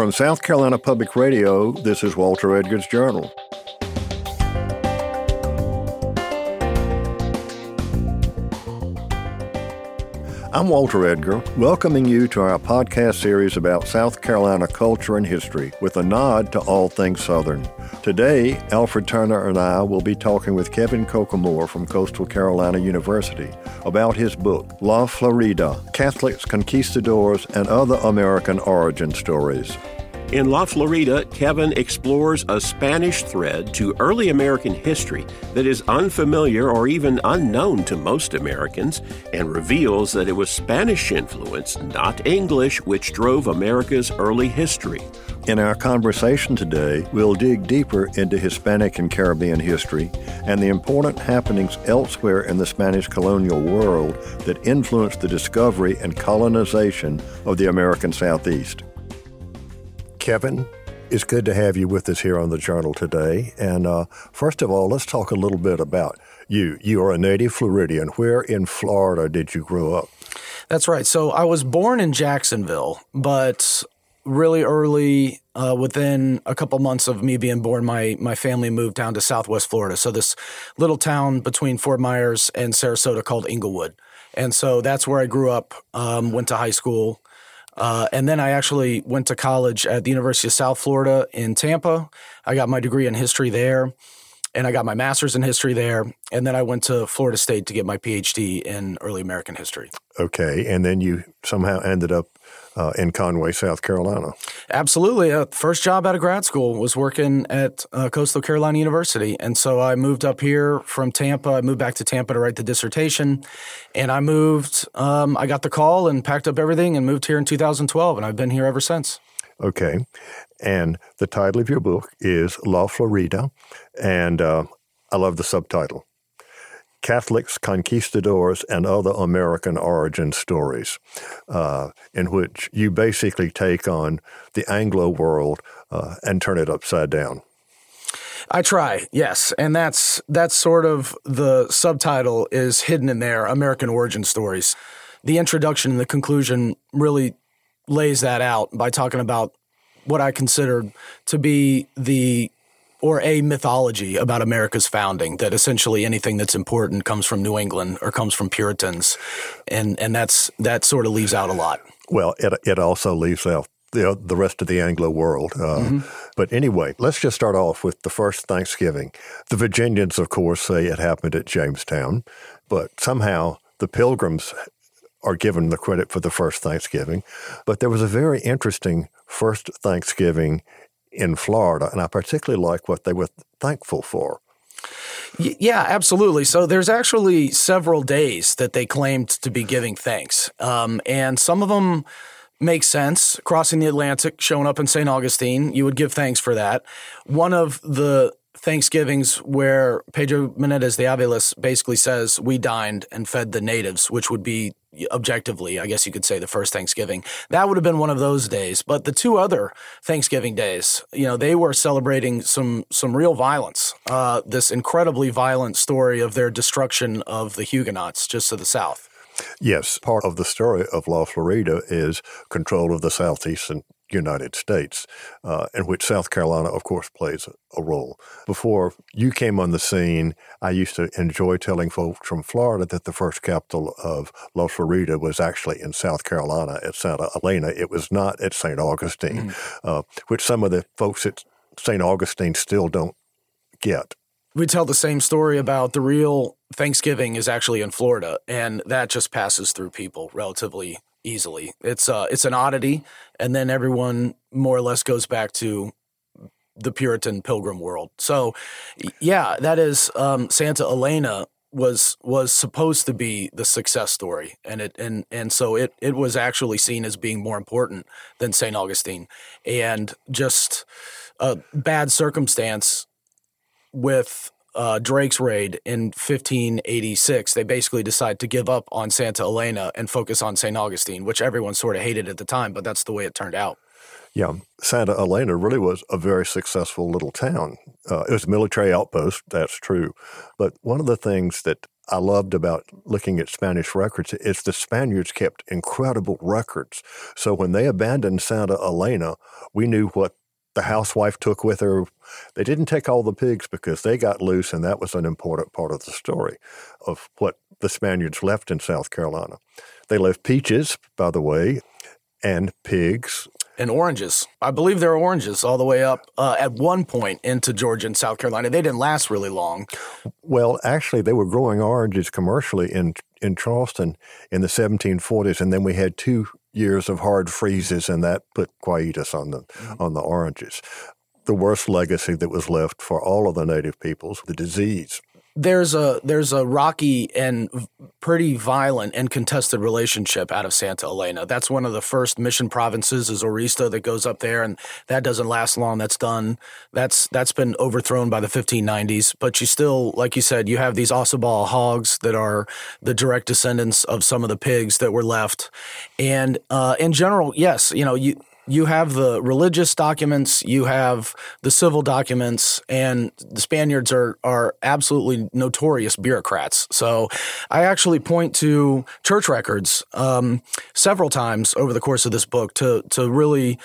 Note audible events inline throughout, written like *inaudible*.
From South Carolina Public Radio, this is Walter Edgar's Journal. I'm Walter Edgar, welcoming you to our podcast series about South Carolina culture and history with a nod to all things Southern. Today, Alfred Turner and I will be talking with Kevin Kokomoor from Coastal Carolina University about his book, La Florida Catholics, Conquistadors, and Other American Origin Stories. In La Florida, Kevin explores a Spanish thread to early American history that is unfamiliar or even unknown to most Americans and reveals that it was Spanish influence, not English, which drove America's early history. In our conversation today, we'll dig deeper into Hispanic and Caribbean history and the important happenings elsewhere in the Spanish colonial world that influenced the discovery and colonization of the American Southeast. Kevin, it's good to have you with us here on the Journal today. And uh, first of all, let's talk a little bit about you. You are a native Floridian. Where in Florida did you grow up? That's right. So I was born in Jacksonville, but really early, uh, within a couple months of me being born, my my family moved down to Southwest Florida. So this little town between Fort Myers and Sarasota called Englewood, and so that's where I grew up. Um, went to high school. Uh, and then I actually went to college at the University of South Florida in Tampa. I got my degree in history there, and I got my master's in history there. And then I went to Florida State to get my PhD in early American history. Okay. And then you somehow ended up uh, in Conway, South Carolina. Absolutely. Uh, first job out of grad school was working at uh, Coastal Carolina University. And so I moved up here from Tampa. I moved back to Tampa to write the dissertation. And I moved, um, I got the call and packed up everything and moved here in 2012. And I've been here ever since. Okay. And the title of your book is La Florida. And uh, I love the subtitle Catholics, Conquistadors, and Other American Origin Stories, uh, in which you basically take on the Anglo world uh, and turn it upside down. I try, yes, and that's that's sort of the subtitle is hidden in there. American origin stories. The introduction and the conclusion really lays that out by talking about what I consider to be the or a mythology about America's founding that essentially anything that's important comes from New England or comes from Puritans, and and that's that sort of leaves out a lot. Well, it it also leaves out the the rest of the Anglo world. Uh, mm-hmm. But anyway, let's just start off with the first Thanksgiving. The Virginians, of course, say it happened at Jamestown, but somehow the Pilgrims are given the credit for the first Thanksgiving. But there was a very interesting first Thanksgiving in Florida, and I particularly like what they were thankful for. Yeah, absolutely. So there's actually several days that they claimed to be giving thanks, um, and some of them make sense. Crossing the Atlantic, showing up in St. Augustine, you would give thanks for that. One of the Thanksgivings where Pedro Menendez de Aviles basically says we dined and fed the natives, which would be objectively, I guess you could say the first Thanksgiving. That would have been one of those days. But the two other Thanksgiving days, you know, they were celebrating some some real violence. Uh, this incredibly violent story of their destruction of the Huguenots just to the south. Yes, part of the story of La Florida is control of the southeastern United States, uh, in which South Carolina, of course, plays a role. Before you came on the scene, I used to enjoy telling folks from Florida that the first capital of La Florida was actually in South Carolina at Santa Elena. It was not at St. Augustine, mm. uh, which some of the folks at St. Augustine still don't get. We tell the same story about the real Thanksgiving is actually in Florida, and that just passes through people relatively easily. It's uh, it's an oddity, and then everyone more or less goes back to the Puritan Pilgrim world. So, yeah, that is um, Santa Elena was was supposed to be the success story, and it and and so it it was actually seen as being more important than Saint Augustine, and just a bad circumstance with uh, Drake's raid in 1586, they basically decide to give up on Santa Elena and focus on St. Augustine, which everyone sort of hated at the time, but that's the way it turned out. Yeah, Santa Elena really was a very successful little town. Uh, it was a military outpost, that's true. But one of the things that I loved about looking at Spanish records is the Spaniards kept incredible records. So when they abandoned Santa Elena, we knew what the housewife took with her. They didn't take all the pigs because they got loose, and that was an important part of the story of what the Spaniards left in South Carolina. They left peaches, by the way, and pigs. And oranges. I believe there are oranges all the way up uh, at one point into Georgia and South Carolina. They didn't last really long. Well, actually, they were growing oranges commercially in in Charleston in the 1740s, and then we had two years of hard freezes, and that put quietus on the mm-hmm. on the oranges. The worst legacy that was left for all of the native peoples, the disease there's a there's a rocky and pretty violent and contested relationship out of Santa Elena. That's one of the first mission provinces is Orista that goes up there, and that doesn't last long. That's done. That's that's been overthrown by the 1590s. But you still, like you said, you have these Ossabaw hogs that are the direct descendants of some of the pigs that were left, and uh, in general, yes, you know you you have the religious documents, you have the civil documents, and the Spaniards are are absolutely notorious bureaucrats. So I actually point to church records um, several times over the course of this book to to really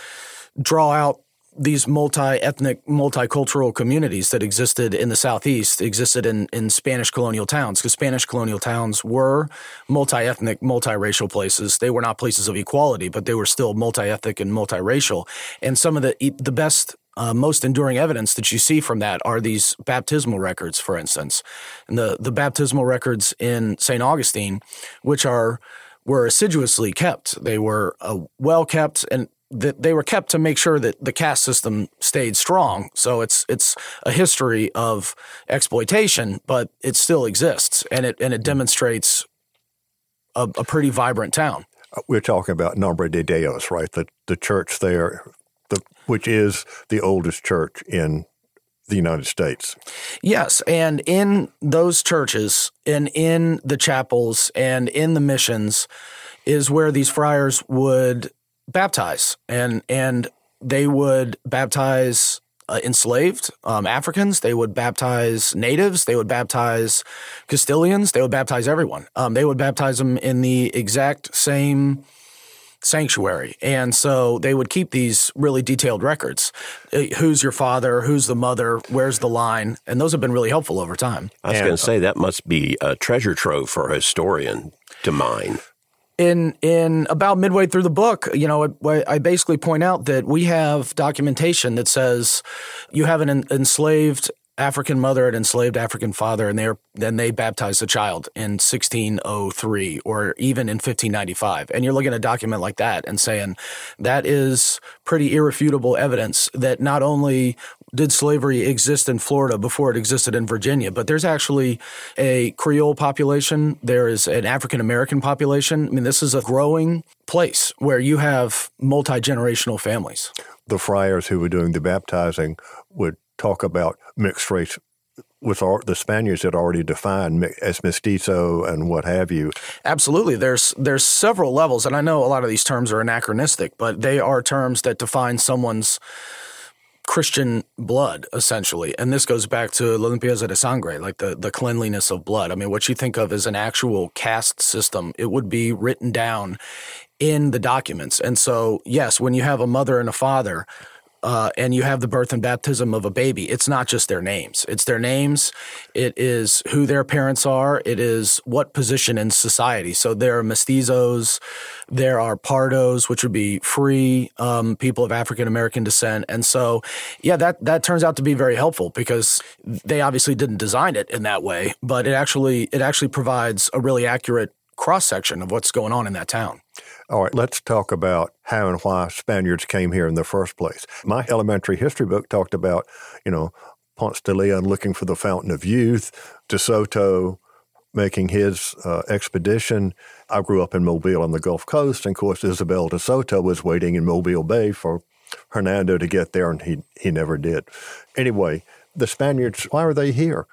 draw out these multi-ethnic, multicultural communities that existed in the Southeast existed in, in Spanish colonial towns because Spanish colonial towns were multi-ethnic, multiracial places. They were not places of equality, but they were still multi-ethnic and multiracial. And some of the the best uh, most enduring evidence that you see from that are these baptismal records, for instance, and the the baptismal records in St. Augustine, which are were assiduously kept. They were uh, well kept, and that they were kept to make sure that the caste system stayed strong. So it's it's a history of exploitation, but it still exists, and it and it demonstrates a, a pretty vibrant town. Uh, we're talking about Nombre de Dios, right? The the church there, the, which is the oldest church in the United States. Yes, and in those churches, and in the chapels, and in the missions, is where these friars would baptize, and and they would baptize uh, enslaved um, Africans. They would baptize natives. They would baptize Castilians. They would baptize everyone. Um, they would baptize them in the exact same sanctuary. And so they would keep these really detailed records. Uh, who's your father? Who's the mother? Where's the line? And those have been really helpful over time. I was going to say that must be a treasure trove for a historian to mine in in about midway through the book, you know, I basically point out that we have documentation that says you have an enslaved African mother and enslaved African father, and they then they baptized the child in 1603 or even in 1595. And you're looking at a document like that and saying that is pretty irrefutable evidence that not only did slavery exist in Florida before it existed in Virginia, but there's actually a Creole population. There is an African American population. I mean, this is a growing place where you have multi generational families. The friars who were doing the baptizing would talk about mixed race with our, the Spaniards had already defined as mestizo and what have you. Absolutely, there's there's several levels, and I know a lot of these terms are anachronistic, but they are terms that define someone's Christian blood, essentially. And this goes back to la limpieza de sangre, like the, the cleanliness of blood. I mean, what you think of as an actual caste system, it would be written down in the documents. And so, yes, when you have a mother and a father uh, and you have the birth and baptism of a baby, it's not just their names. It's their names. It is who their parents are. It is what position in society. So there are mestizos, there are pardos, which would be free um, people of African American descent, and so yeah, that that turns out to be very helpful because they obviously didn't design it in that way, but it actually it actually provides a really accurate cross section of what's going on in that town. All right, let's talk about how and why Spaniards came here in the first place. My elementary history book talked about, you know, Ponce de Leon looking for the fountain of youth, De Soto making his uh, expedition. I grew up in Mobile on the Gulf Coast, and of course, Isabel de Soto was waiting in Mobile Bay for Hernando to get there, and he, he never did. Anyway, the Spaniards, why are they here?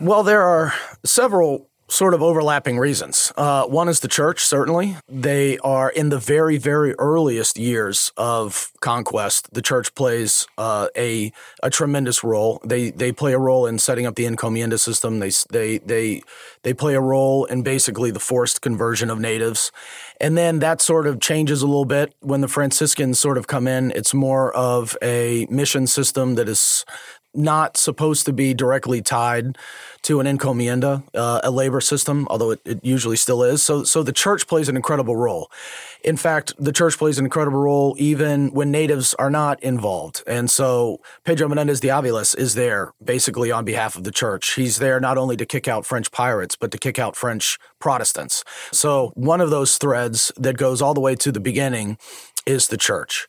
Well, there are several sort of overlapping reasons. Uh, one is the church, certainly. They are in the very, very earliest years of conquest. The church plays uh, a a tremendous role. They they play a role in setting up the encomienda system. They they they they play a role in basically the forced conversion of natives, and then that sort of changes a little bit when the Franciscans sort of come in. It's more of a mission system that is not supposed to be directly tied to an encomienda, uh, a labor system, although it, it, usually still is. So, so the church plays an incredible role. In fact, the church plays an incredible role even when natives are not involved. And so Pedro Menendez de Aviles is there basically on behalf of the church. He's there not only to kick out French pirates, but to kick out French Protestants. So one of those threads that goes all the way to the beginning is the church.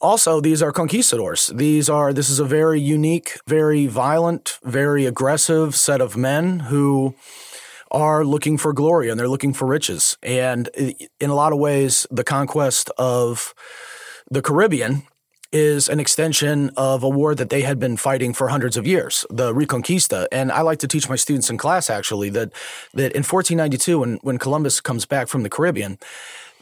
Also, these are conquistadors. These are this is a very unique, very violent, very aggressive set of men who are looking for glory and they're looking for riches. And in a lot of ways, the conquest of the Caribbean is an extension of a war that they had been fighting for hundreds of years, the Reconquista. And I like to teach my students in class actually that that in 1492, when when Columbus comes back from the Caribbean,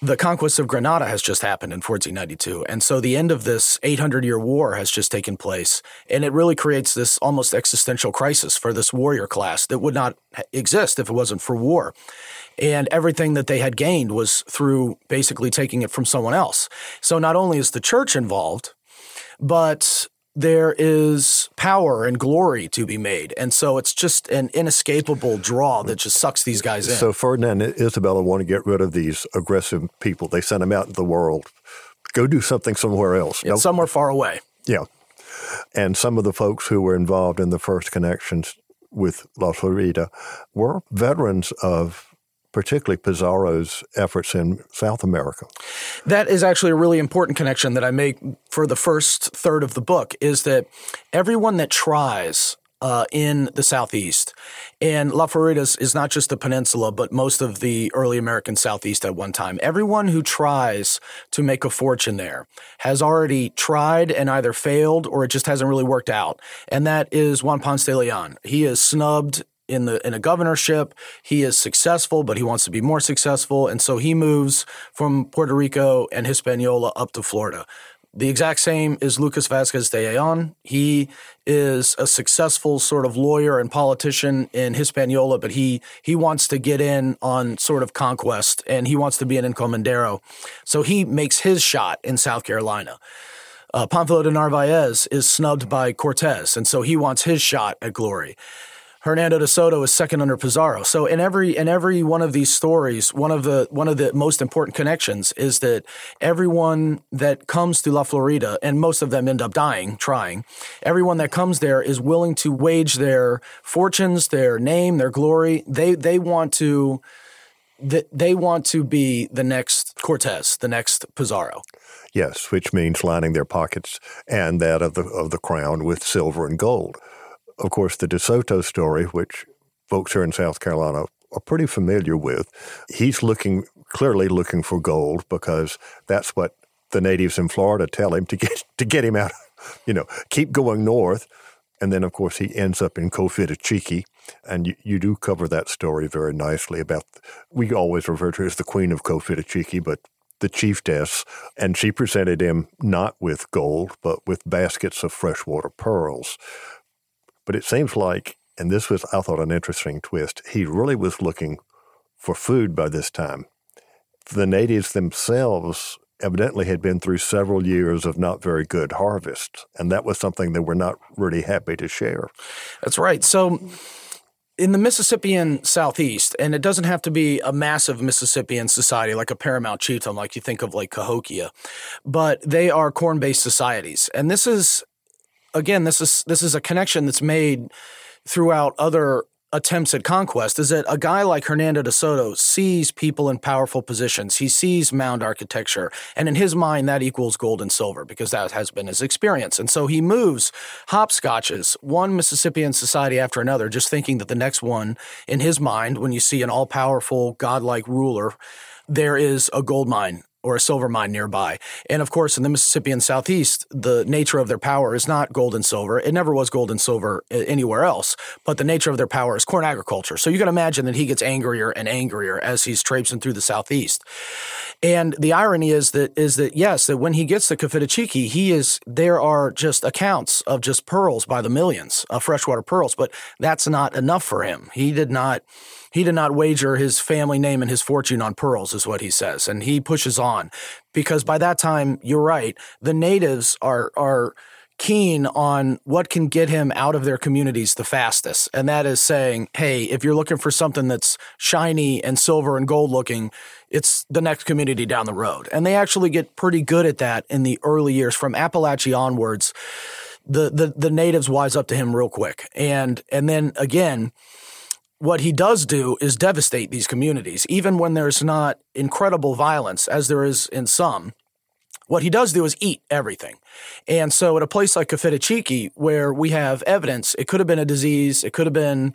the conquest of Granada has just happened in 1492. And so the end of this 800 year war has just taken place. And it really creates this almost existential crisis for this warrior class that would not exist if it wasn't for war. And everything that they had gained was through basically taking it from someone else. So not only is the church involved, but there is power and glory to be made. And so it's just an inescapable draw that just sucks these guys in. So Ferdinand and Isabella want to get rid of these aggressive people. They send them out into the world. Go do something somewhere else. Yeah, somewhere far away. Yeah. And some of the folks who were involved in the first connections with La Florida were veterans of particularly Pizarro's efforts in South America. That is actually a really important connection that I make for the first third of the book is that everyone that tries uh, in the Southeast. And La Florida is not just the peninsula, but most of the early American Southeast at one time. Everyone who tries to make a fortune there has already tried and either failed or it just hasn't really worked out. And that is Juan Ponce de Leon. He is snubbed in the in a governorship. He is successful, but he wants to be more successful, and so he moves from Puerto Rico and Hispaniola up to Florida. The exact same is Lucas Vasquez de Ayllon. He is a successful sort of lawyer and politician in Hispaniola, but he he wants to get in on sort of conquest and he wants to be an encomendero. So he makes his shot in South Carolina. Uh, Panfilo de Narvaez is snubbed by Cortez, and so he wants his shot at glory. Hernando de Soto is second under Pizarro. So in every in every one of these stories, one of the one of the most important connections is that everyone that comes to La Florida, and most of them end up dying trying, everyone that comes there is willing to wage their fortunes, their name, their glory. They they want to that they want to be the next Cortez, the next Pizarro. Yes, which means lining their pockets and that of the of the crown with silver and gold of course, the DeSoto story, which folks here in South Carolina are pretty familiar with, he's looking clearly looking for gold because that's what the natives in Florida tell him to *laughs* get to get him out. You know, keep going north, and then of course he ends up in Cofitachiqui, and you, you do cover that story very nicely. About we always refer to her as the Queen of Cofitachiqui, but the chiefess, and she presented him not with gold, but with baskets of freshwater pearls. But it seems like, and this was, I thought, an interesting twist, he really was looking for food by this time. The natives themselves evidently had been through several years of not very good harvest, and that was something they were not really happy to share. That's right. So, in the Mississippian Southeast, and it doesn't have to be a massive Mississippian society like a paramount chieftain, like you think of like Cahokia, but they are corn based societies. And this is again, this is this is a connection that's made throughout other attempts at conquest is that a guy like Hernando de Soto sees people in powerful positions. He sees mound architecture, and in his mind, that equals gold and silver because that has been his experience. And so he moves hopscotches, one Mississippian society after another, just thinking that the next one, in his mind, when you see an all powerful, godlike ruler, there is a gold mine or a silver mine nearby. And of course, in the Mississippian Southeast, the nature of their power is not gold and silver. It never was gold and silver uh, anywhere else, but the nature of their power is corn agriculture. So you can imagine that he gets angrier and angrier as he's traipsing through the Southeast. And the irony is that is that yes, that when he gets to Cofitachiqui, he is there are just accounts of just pearls by the millions of freshwater pearls, but that's not enough for him. He did not he did not wager his family name and his fortune on pearls, is what he says. And he pushes on because by that time, you're right, the natives are, are, keen on what can get him out of their communities the fastest. And that is saying, hey, if you're looking for something that's shiny and silver and gold looking, it's the next community down the road. And they actually get pretty good at that in the early years from Apalachee onwards. The, the the natives wise up to him real quick. And and then again, what he does do is devastate these communities, even when there's not incredible violence, as there is in some. What he does do is eat everything. And so, at a place like Cofitachiqui, where we have evidence, it could have been a disease, it could have been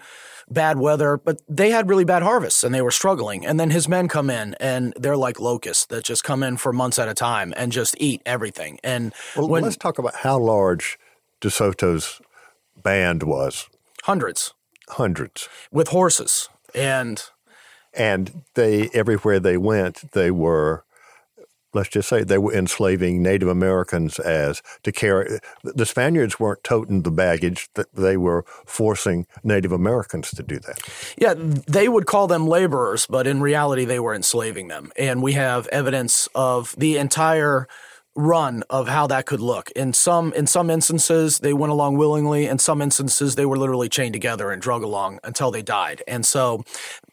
bad weather, but they had really bad harvests and they were struggling. And then his men come in and they're like locusts that just come in for months at a time and just eat everything. And well, when, let's talk about how large DeSoto's band was. Hundreds hundreds with horses and and they everywhere they went they were let's just say they were enslaving Native Americans as to carry the Spaniards weren't toting the baggage that they were forcing Native Americans to do that. Yeah, they would call them laborers, but in reality they were enslaving them. And we have evidence of the entire run of how that could look. In some in some instances they went along willingly, in some instances they were literally chained together and drug along until they died. And so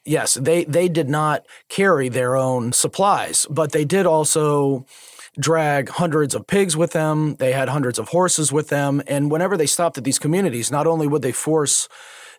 yes, they they did not carry their own supplies, but they did also drag hundreds of pigs with them. They had hundreds of horses with them, and whenever they stopped at these communities, not only would they force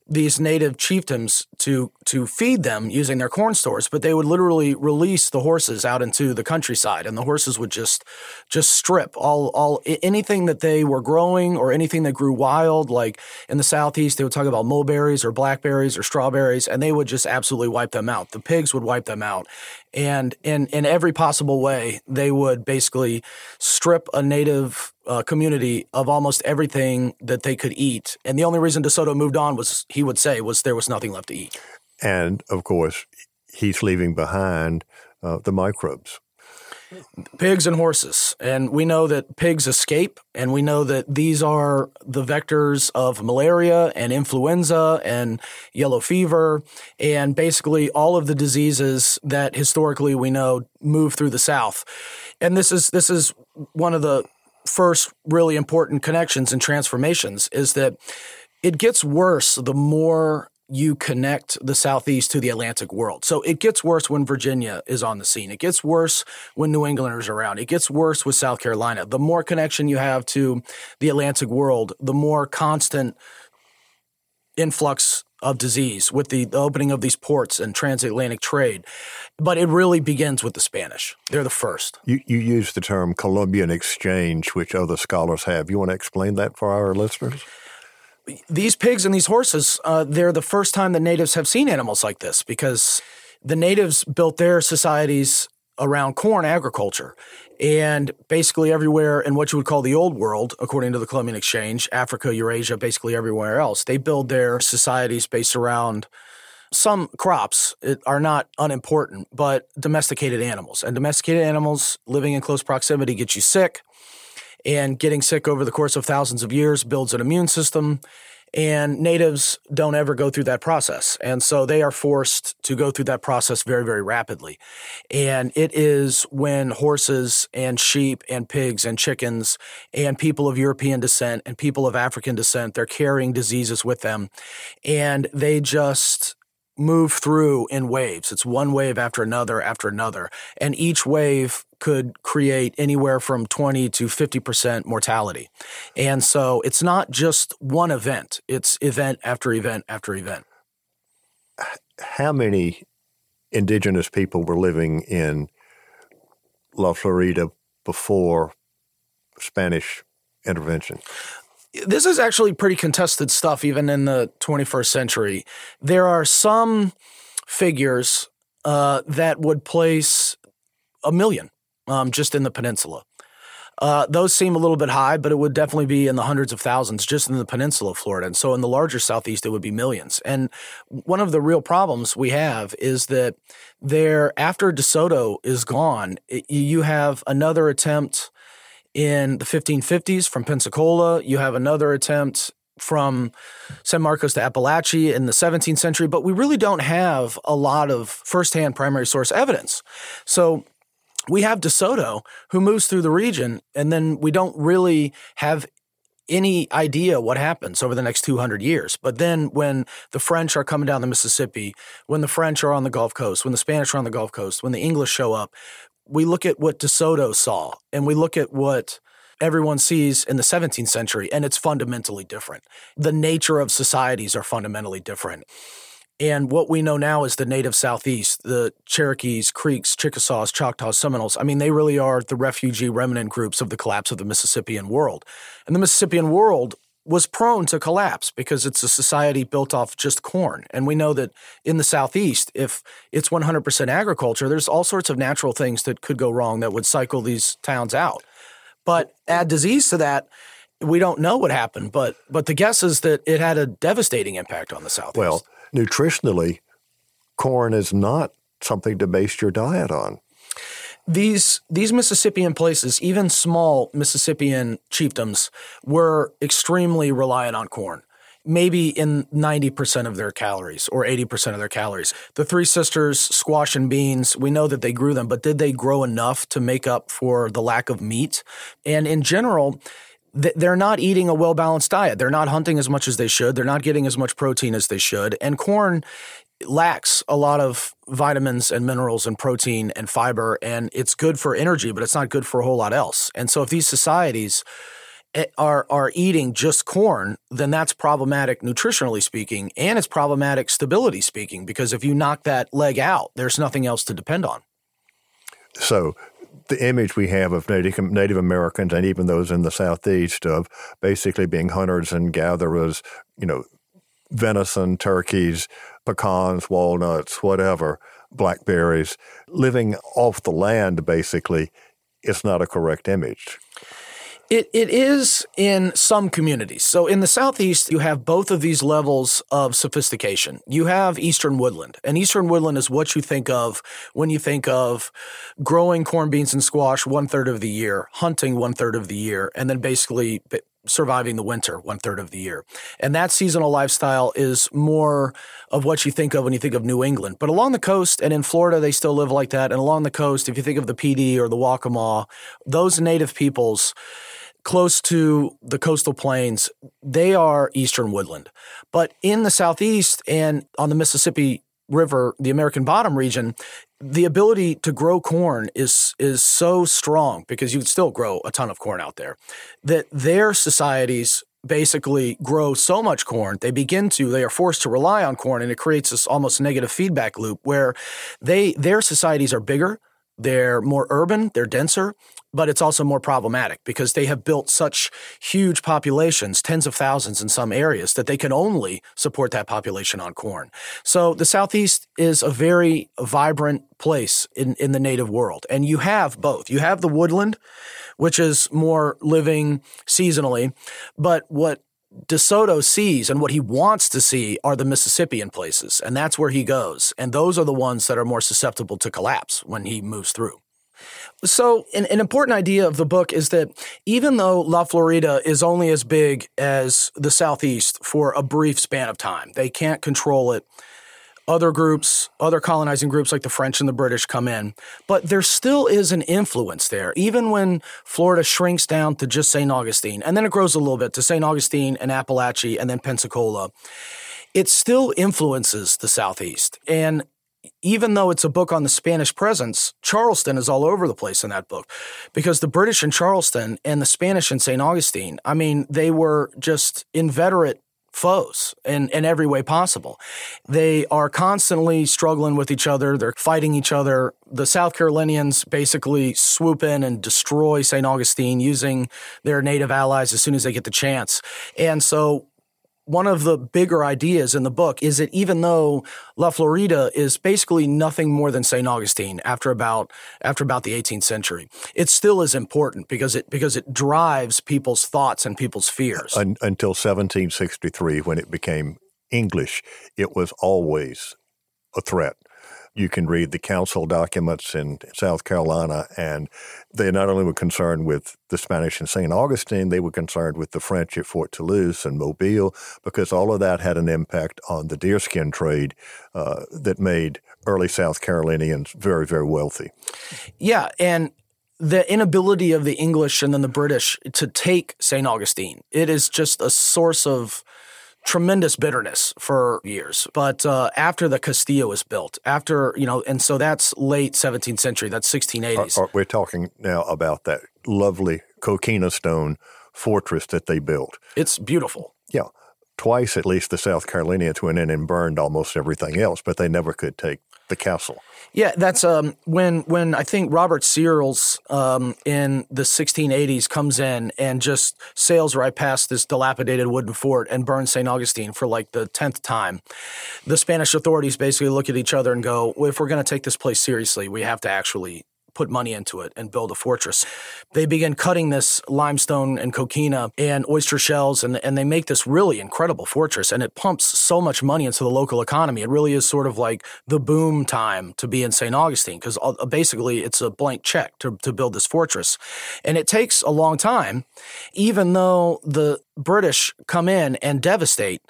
these native chieftains to to feed them using their corn stores, but they would literally release the horses out into the countryside, and the horses would just just strip all all anything that they were growing or anything that grew wild. Like in the southeast, they would talk about mulberries or blackberries or strawberries, and they would just absolutely wipe them out. The pigs would wipe them out, and in in every possible way, they would basically strip a native uh, community of almost everything that they could eat. And the only reason DeSoto moved on was he would say was there was nothing left to eat. And of course, he's leaving behind uh, the microbes. Pigs and horses. And we know that pigs escape, and we know that these are the vectors of malaria and influenza and yellow fever, and basically all of the diseases that historically we know move through the South. And this is this is one of the first really important connections and transformations is that it gets worse the more you connect the Southeast to the Atlantic world. So it gets worse when Virginia is on the scene. It gets worse when New Englanders are around. It gets worse with South Carolina. The more connection you have to the Atlantic world, the more constant influx of disease with the, the opening of these ports and transatlantic trade. But it really begins with the Spanish. They're the first. You, you use the term Columbian exchange, which other scholars have. You want to explain that for our listeners? These pigs and these horses, uh, they're the first time the natives have seen animals like this because the natives built their societies around corn agriculture. And basically everywhere in what you would call the old world, according to the Columbian Exchange, Africa, Eurasia, basically everywhere else, they build their societies based around some crops are not unimportant, but domesticated animals. And domesticated animals living in close proximity get you sick. And getting sick over the course of thousands of years builds an immune system and natives don't ever go through that process. And so they are forced to go through that process very, very rapidly. And it is when horses and sheep and pigs and chickens and people of European descent and people of African descent, they're carrying diseases with them. And they just move through in waves. It's one wave after another after another. And each wave could create anywhere from 20 to 50% mortality. And so it's not just one event, it's event after event after event. How many indigenous people were living in La Florida before Spanish intervention? this is actually pretty contested stuff, even in the 21st century. There are some figures uh, that would place a million um, just in the peninsula. Uh, those seem a little bit high, but it would definitely be in the hundreds of thousands just in the peninsula of Florida. And so in the larger southeast, it would be millions. And one of the real problems we have is that there, after DeSoto is gone, it, you have another attempt in the 1550s from Pensacola. You have another attempt from San Marcos to Apalachee in the 17th century, but we really don't have a lot of firsthand primary source evidence. So we have DeSoto who moves through the region, and then we don't really have any idea what happens over the next 200 years. But then when the French are coming down the Mississippi, when the French are on the Gulf Coast, when the Spanish are on the Gulf Coast, when the English show up, we look at what DeSoto saw and we look at what everyone sees in the 17th century, and it's fundamentally different. The nature of societies are fundamentally different. And what we know now is the native Southeast, the Cherokees, Creeks, Chickasaws, Choctaws, Seminoles. I mean, they really are the refugee remnant groups of the collapse of the Mississippian world. And the Mississippian world was prone to collapse because it's a society built off just corn. And we know that in the Southeast, if it's 100% agriculture, there's all sorts of natural things that could go wrong that would cycle these towns out. But add disease to that, we don't know what happened. But but the guess is that it had a devastating impact on the Southeast. Well, nutritionally, corn is not something to base your diet on. These these Mississippian places, even small Mississippian chiefdoms, were extremely reliant on corn. Maybe in 90% of their calories or 80% of their calories. The Three Sisters, squash and beans, we know that they grew them, but did they grow enough to make up for the lack of meat? And in general, they're not eating a well balanced diet. They're not hunting as much as they should. They're not getting as much protein as they should. And corn lacks a lot of vitamins and minerals and protein and fiber. And it's good for energy, but it's not good for a whole lot else. And so if these societies eh, are are eating just corn, then that's problematic nutritionally speaking, and it's problematic stability speaking because if you knock that leg out, there's nothing else to depend on. So the image we have of Native, Native Americans and even those in the Southeast of basically being hunters and gatherers, you know, venison, turkeys, pecans, walnuts, whatever, blackberries, living off the land basically, it's not a correct image. It, it is in some communities. So in the Southeast, you have both of these levels of sophistication. You have Eastern woodland, and Eastern woodland is what you think of when you think of growing corn, beans, and squash one third of the year, hunting one third of the year, and then basically surviving the winter one third of the year. And that seasonal lifestyle is more of what you think of when you think of New England. But along the coast and in Florida, they still live like that. And along the coast, if you think of the Pee Dee or the Waccamaw, those native peoples, close to the coastal plains, they are eastern woodland. But in the southeast and on the Mississippi River, the American Bottom region, the ability to grow corn is is so strong because you still grow a ton of corn out there that their societies basically grow so much corn they begin to they are forced to rely on corn and it creates this almost negative feedback loop where they their societies are bigger they're more urban they're denser but it's also more problematic because they have built such huge populations, tens of thousands in some areas, that they can only support that population on corn. So the Southeast is a very vibrant place in, in the native world. And you have both. You have the woodland, which is more living seasonally, but what DeSoto sees and what he wants to see are the Mississippian places, and that's where he goes. And those are the ones that are more susceptible to collapse when he moves through. So, an, an, important idea of the book is that even though La Florida is only as big as the Southeast for a brief span of time, they can't control it. Other groups, other colonizing groups like the French and the British come in, but there still is an influence there, even when Florida shrinks down to just St. Augustine, and then it grows a little bit to St. Augustine and Apalachee and then Pensacola. It still influences the Southeast. And even though it's a book on the Spanish presence, Charleston is all over the place in that book because the British in Charleston and the Spanish in St. Augustine, I mean, they were just inveterate foes in, in every way possible. They are constantly struggling with each other. They're fighting each other. The South Carolinians basically swoop in and destroy St. Augustine using their native allies as soon as they get the chance. And so one of the bigger ideas in the book is that even though La Florida is basically nothing more than St. Augustine after about after about the 18th century, it still is important because it because it drives people's thoughts and people's fears. Un- until 1763, when it became English, it was always a threat you can read the council documents in South Carolina, and they not only were concerned with the Spanish in St. Augustine, they were concerned with the French at Fort Toulouse and Mobile, because all of that had an impact on the deerskin trade uh, that made early South Carolinians very, very wealthy. Yeah, and the inability of the English and then the British to take St. Augustine, it is just a source of tremendous bitterness for years. But uh, after the Castillo was built, after, you know, and so that's late 17th century, that's 1680s. Are, are, we're talking now about that lovely coquina stone fortress that they built. It's beautiful. Yeah. Twice at least the South Carolinians went in and burned almost everything else, but they never could take the castle. Yeah, that's um, when when I think Robert Searles um, in the 1680s comes in and just sails right past this dilapidated wooden fort and burns St. Augustine for like the tenth time. The Spanish authorities basically look at each other and go, well, "If we're going to take this place seriously, we have to actually put money into it and build a fortress. They begin cutting this limestone and coquina and oyster shells, and, and they make this really incredible fortress. And it pumps so much money into the local economy. It really is sort of like the boom time to be in St. Augustine because uh, basically it's a blank check to, to build this fortress. And it takes a long time, even though the British come in and devastate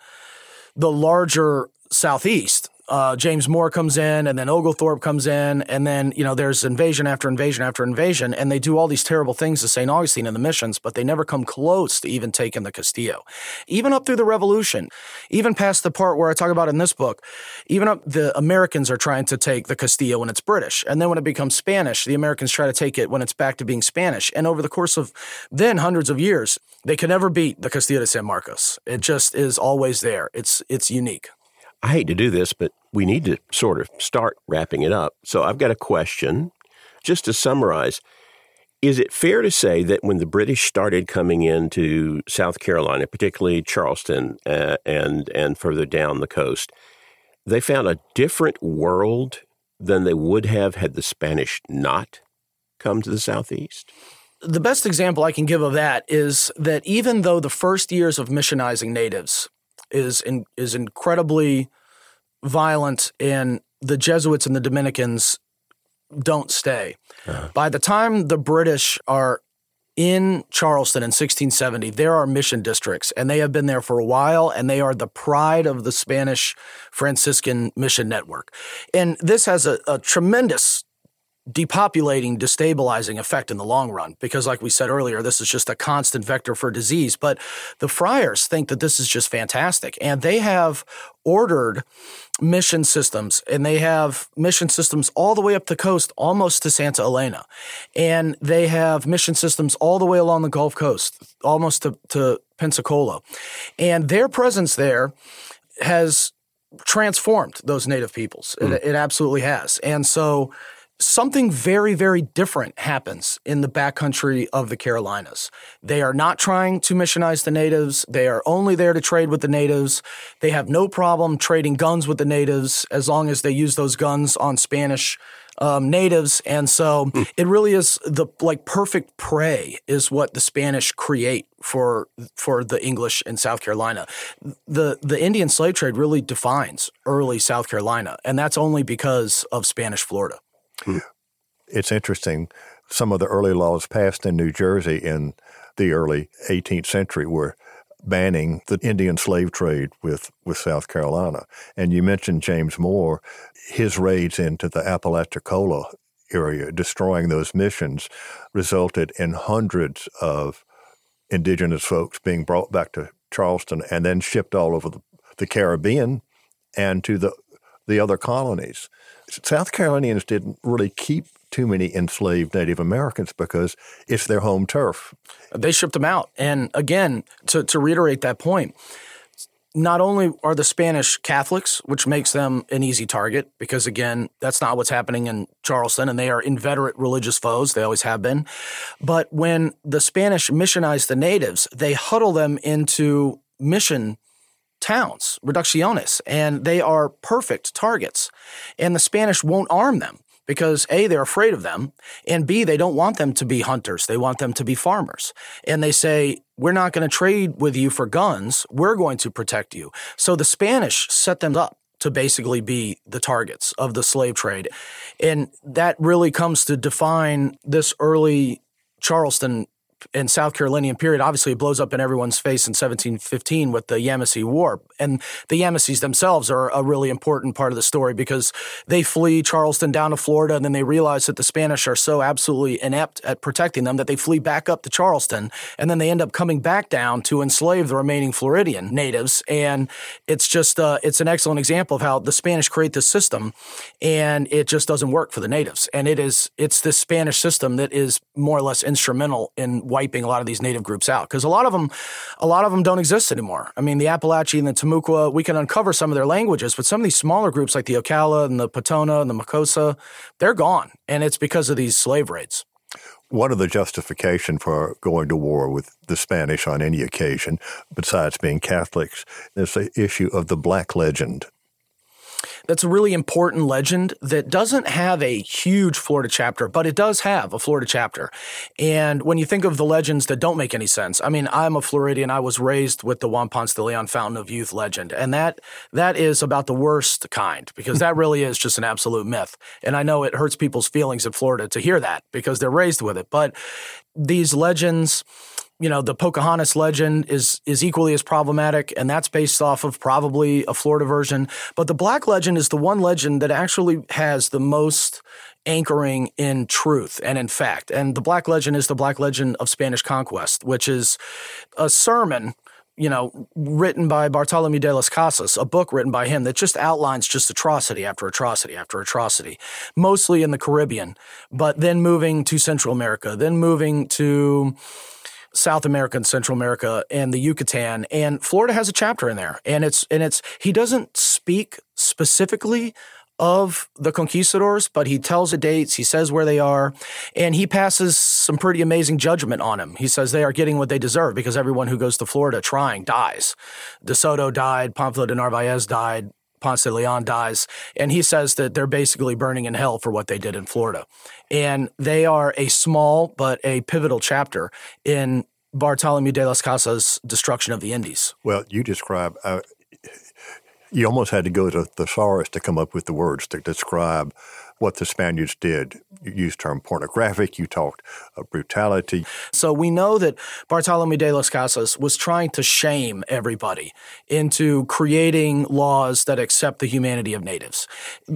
the larger southeast uh, James Moore comes in, and then Oglethorpe comes in, and then you know there's invasion after invasion after invasion, and they do all these terrible things to St. Augustine and the missions, but they never come close to even taking the Castillo, even up through the Revolution, even past the part where I talk about in this book, even up the Americans are trying to take the Castillo when it's British, and then when it becomes Spanish, the Americans try to take it when it's back to being Spanish, and over the course of then hundreds of years, they can never beat the Castillo de San Marcos. It just is always there. It's it's unique. I hate to do this, but we need to sort of start wrapping it up. So I've got a question. Just to summarize, is it fair to say that when the British started coming into South Carolina, particularly Charleston uh, and and further down the coast, they found a different world than they would have had the Spanish not come to the southeast? The best example I can give of that is that even though the first years of missionizing natives is in, is incredibly violent, and the Jesuits and the Dominicans don't stay. Uh-huh. By the time the British are in Charleston in 1670, there are mission districts, and they have been there for a while, and they are the pride of the Spanish Franciscan mission network. And this has a, a tremendous depopulating, destabilizing effect in the long run. Because, like we said earlier, this is just a constant vector for disease. But the friars think that this is just fantastic. And they have ordered mission systems, and they have mission systems all the way up the coast, almost to Santa Elena. And they have mission systems all the way along the Gulf Coast, almost to, to Pensacola. And their presence there has transformed those native peoples. Mm. It, it absolutely has. And so, something very, very different happens in the backcountry of the Carolinas. They are not trying to missionize the natives. They are only there to trade with the natives. They have no problem trading guns with the natives as long as they use those guns on Spanish um, natives. And so hmm. it really is the like perfect prey is what the Spanish create for for the English in South Carolina. The the Indian slave trade really defines early South Carolina, and that's only because of Spanish Florida. It's interesting. Some of the early laws passed in New Jersey in the early 18th century were banning the Indian slave trade with, with South Carolina. And you mentioned James Moore, his raids into the Apalachicola area, destroying those missions, resulted in hundreds of indigenous folks being brought back to Charleston and then shipped all over the, the Caribbean and to the the other colonies. South Carolinians didn't really keep too many enslaved Native Americans because it's their home turf. They shipped them out. And again, to, to reiterate that point, not only are the Spanish Catholics, which makes them an easy target, because again, that's not what's happening in Charleston, and they are inveterate religious foes. They always have been. But when the Spanish missionize the natives, they huddle them into mission towns, reducciones, and they are perfect targets. And the Spanish won't arm them because A, they're afraid of them, and B, they don't want them to be hunters. They want them to be farmers. And they say, we're not going to trade with you for guns. We're going to protect you. So the Spanish set them up to basically be the targets of the slave trade. And that really comes to define this early Charleston and South Carolinian period, obviously it blows up in everyone's face in 1715 with the Yamasee War. And the Yamasees themselves are a really important part of the story because they flee Charleston down to Florida and then they realize that the Spanish are so absolutely inept at protecting them that they flee back up to Charleston and then they end up coming back down to enslave the remaining Floridian natives. And it's just, uh, it's an excellent example of how the Spanish create this system and it just doesn't work for the natives. And it is, it's this Spanish system that is more or less instrumental in wiping a lot of these native groups out because a lot of them, a lot of them don't exist anymore. I mean, the Apalachee and the Timucua, we can uncover some of their languages, but some of these smaller groups like the Ocala and the Potano and the Mocoso, they're gone, and it's because of these slave raids. One of the justification for going to war with the Spanish on any occasion, besides being Catholics, is the issue of the Black Legend that's a really important legend that doesn't have a huge Florida chapter, but it does have a Florida chapter. And when you think of the legends that don't make any sense, I mean, I'm a Floridian. I was raised with the Juan Ponce de Leon Fountain of Youth legend, and that that is about the worst kind because that *laughs* really is just an absolute myth. And I know it hurts people's feelings in Florida to hear that because they're raised with it, but these legends you know the Pocahontas legend is is equally as problematic, and that's based off of probably a Florida version. But the Black legend is the one legend that actually has the most anchoring in truth and in fact. And the Black legend is the Black legend of Spanish conquest, which is a sermon you know, written by Bartolome de las Casas, a book written by him that just outlines just atrocity after atrocity after atrocity, mostly in the Caribbean, but then moving to Central America, then moving to South America and Central America and the Yucatan. And Florida has a chapter in there. And it's and it's he doesn't speak specifically of the conquistadors, but he tells the dates, he says where they are, and he passes some pretty amazing judgment on him. He says they are getting what they deserve because everyone who goes to Florida trying dies. De Soto died, Panfilo de Narvaez died, Ponce de Leon dies, and he says that they're basically burning in hell for what they did in Florida. And they are a small but a pivotal chapter in Bartolome de las Casas' destruction of the Indies. Well, you describe, uh, you almost had to go to thesaurus to come up with the words to describe what the Spaniards did. You used term pornographic, you talked of brutality. So we know that Bartolome de las Casas was trying to shame everybody into creating laws that accept the humanity of natives.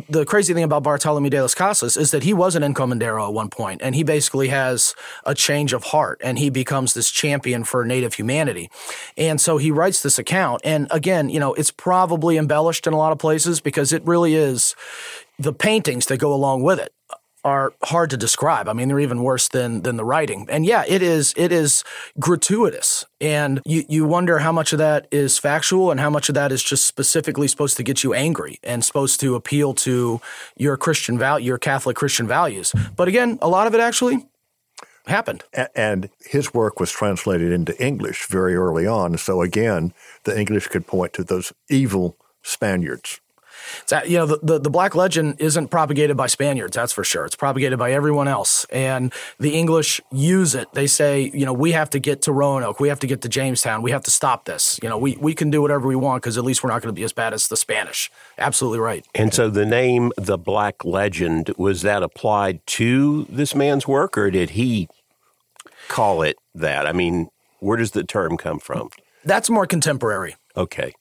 The crazy thing about Bartolome de las Casas is that he was an encomendero at one point, and he basically has a change of heart, and he becomes this champion for native humanity. And so he writes this account, and again, you know, it's probably embellished in a lot of places because it really is the paintings that go along with it are hard to describe. I mean, they're even worse than than the writing. And yeah, it is it is gratuitous. And you you wonder how much of that is factual and how much of that is just specifically supposed to get you angry and supposed to appeal to your Christian value, your Catholic Christian values. But again, a lot of it actually happened. And his work was translated into English very early on. So again, the English could point to those evil Spaniards you know, the, the, the, Black Legend isn't propagated by Spaniards, that's for sure. It's propagated by everyone else. And the English use it. They say, you know, we have to get to Roanoke. We have to get to Jamestown. We have to stop this. You know, we, we can do whatever we want because at least we're not going to be as bad as the Spanish. Absolutely right. And so the name, the Black Legend, was that applied to this man's work or did he call it that? I mean, where does the term come from? That's more contemporary. Okay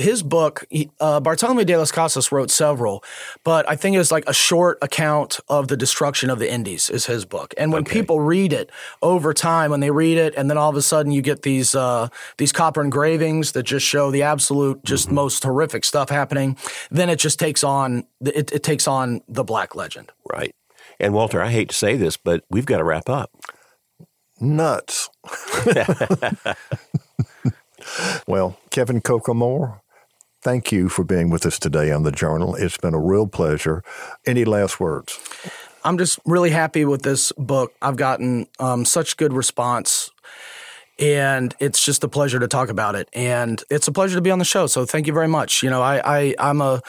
his book, uh, Bartolome de las Casas wrote several, but I think it's like a short account of the destruction of the Indies is his book. And when okay. people read it over time, when they read it, and then all of a sudden you get these uh, these copper engravings that just show the absolute, just mm-hmm. most horrific stuff happening, then it just takes on it, it takes on the black legend. Right. And Walter, I hate to say this, but we've got to wrap up. Nuts. *laughs* *laughs* well, Kevin Kokomoor, thank you for being with us today on the Journal. It's been a real pleasure. Any last words? I'm just really happy with this book. I've gotten um, such good response and it's just a pleasure to talk about it. And it's a pleasure to be on the show. So thank you very much. You know, I, I I'm a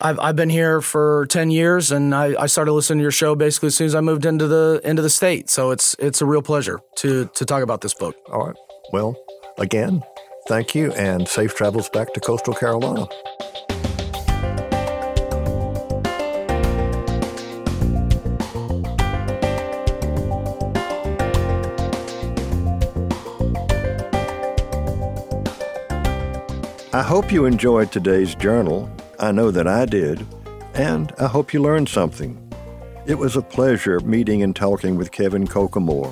I've, I've been here for 10 years and I, I started listening to your show basically as soon as I moved into the into the state. So it's it's a real pleasure to to talk about this book. All right. Well, again, thank you and safe travels back to coastal Carolina. I hope you enjoyed today's journal. I know that I did. And I hope you learned something. It was a pleasure meeting and talking with Kevin Kokomoor.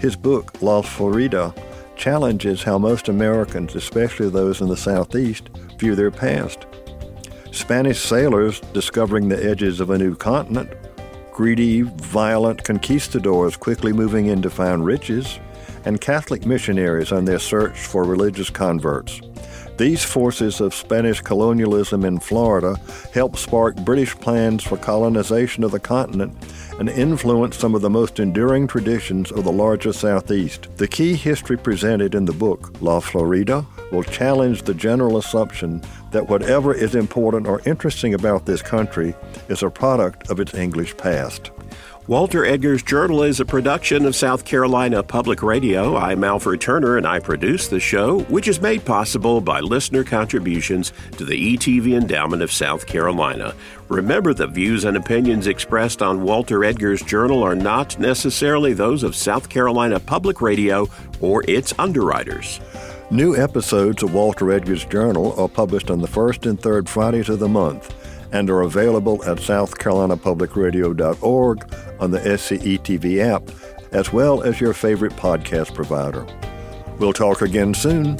His book, La Florida, challenges how most Americans, especially those in the Southeast, view their past. Spanish sailors discovering the edges of a new continent, greedy, violent conquistadors quickly moving in to find riches, and Catholic missionaries on their search for religious converts. These forces of Spanish colonialism in Florida helped spark British plans for colonization of the continent and influenced some of the most enduring traditions of the larger Southeast. The key history presented in the book, La Florida, will challenge the general assumption that whatever is important or interesting about this country is a product of its English past. Walter Edgar's Journal is a production of South Carolina Public Radio. I'm Alfred Turner and I produce the show, which is made possible by listener contributions to the ETV Endowment of South Carolina. Remember, the views and opinions expressed on Walter Edgar's Journal are not necessarily those of South Carolina Public Radio or its underwriters. New episodes of Walter Edgar's Journal are published on the first and third Fridays of the month and are available at southcarolinapublicradio.org on the SCETV app, as well as your favorite podcast provider. We'll talk again soon.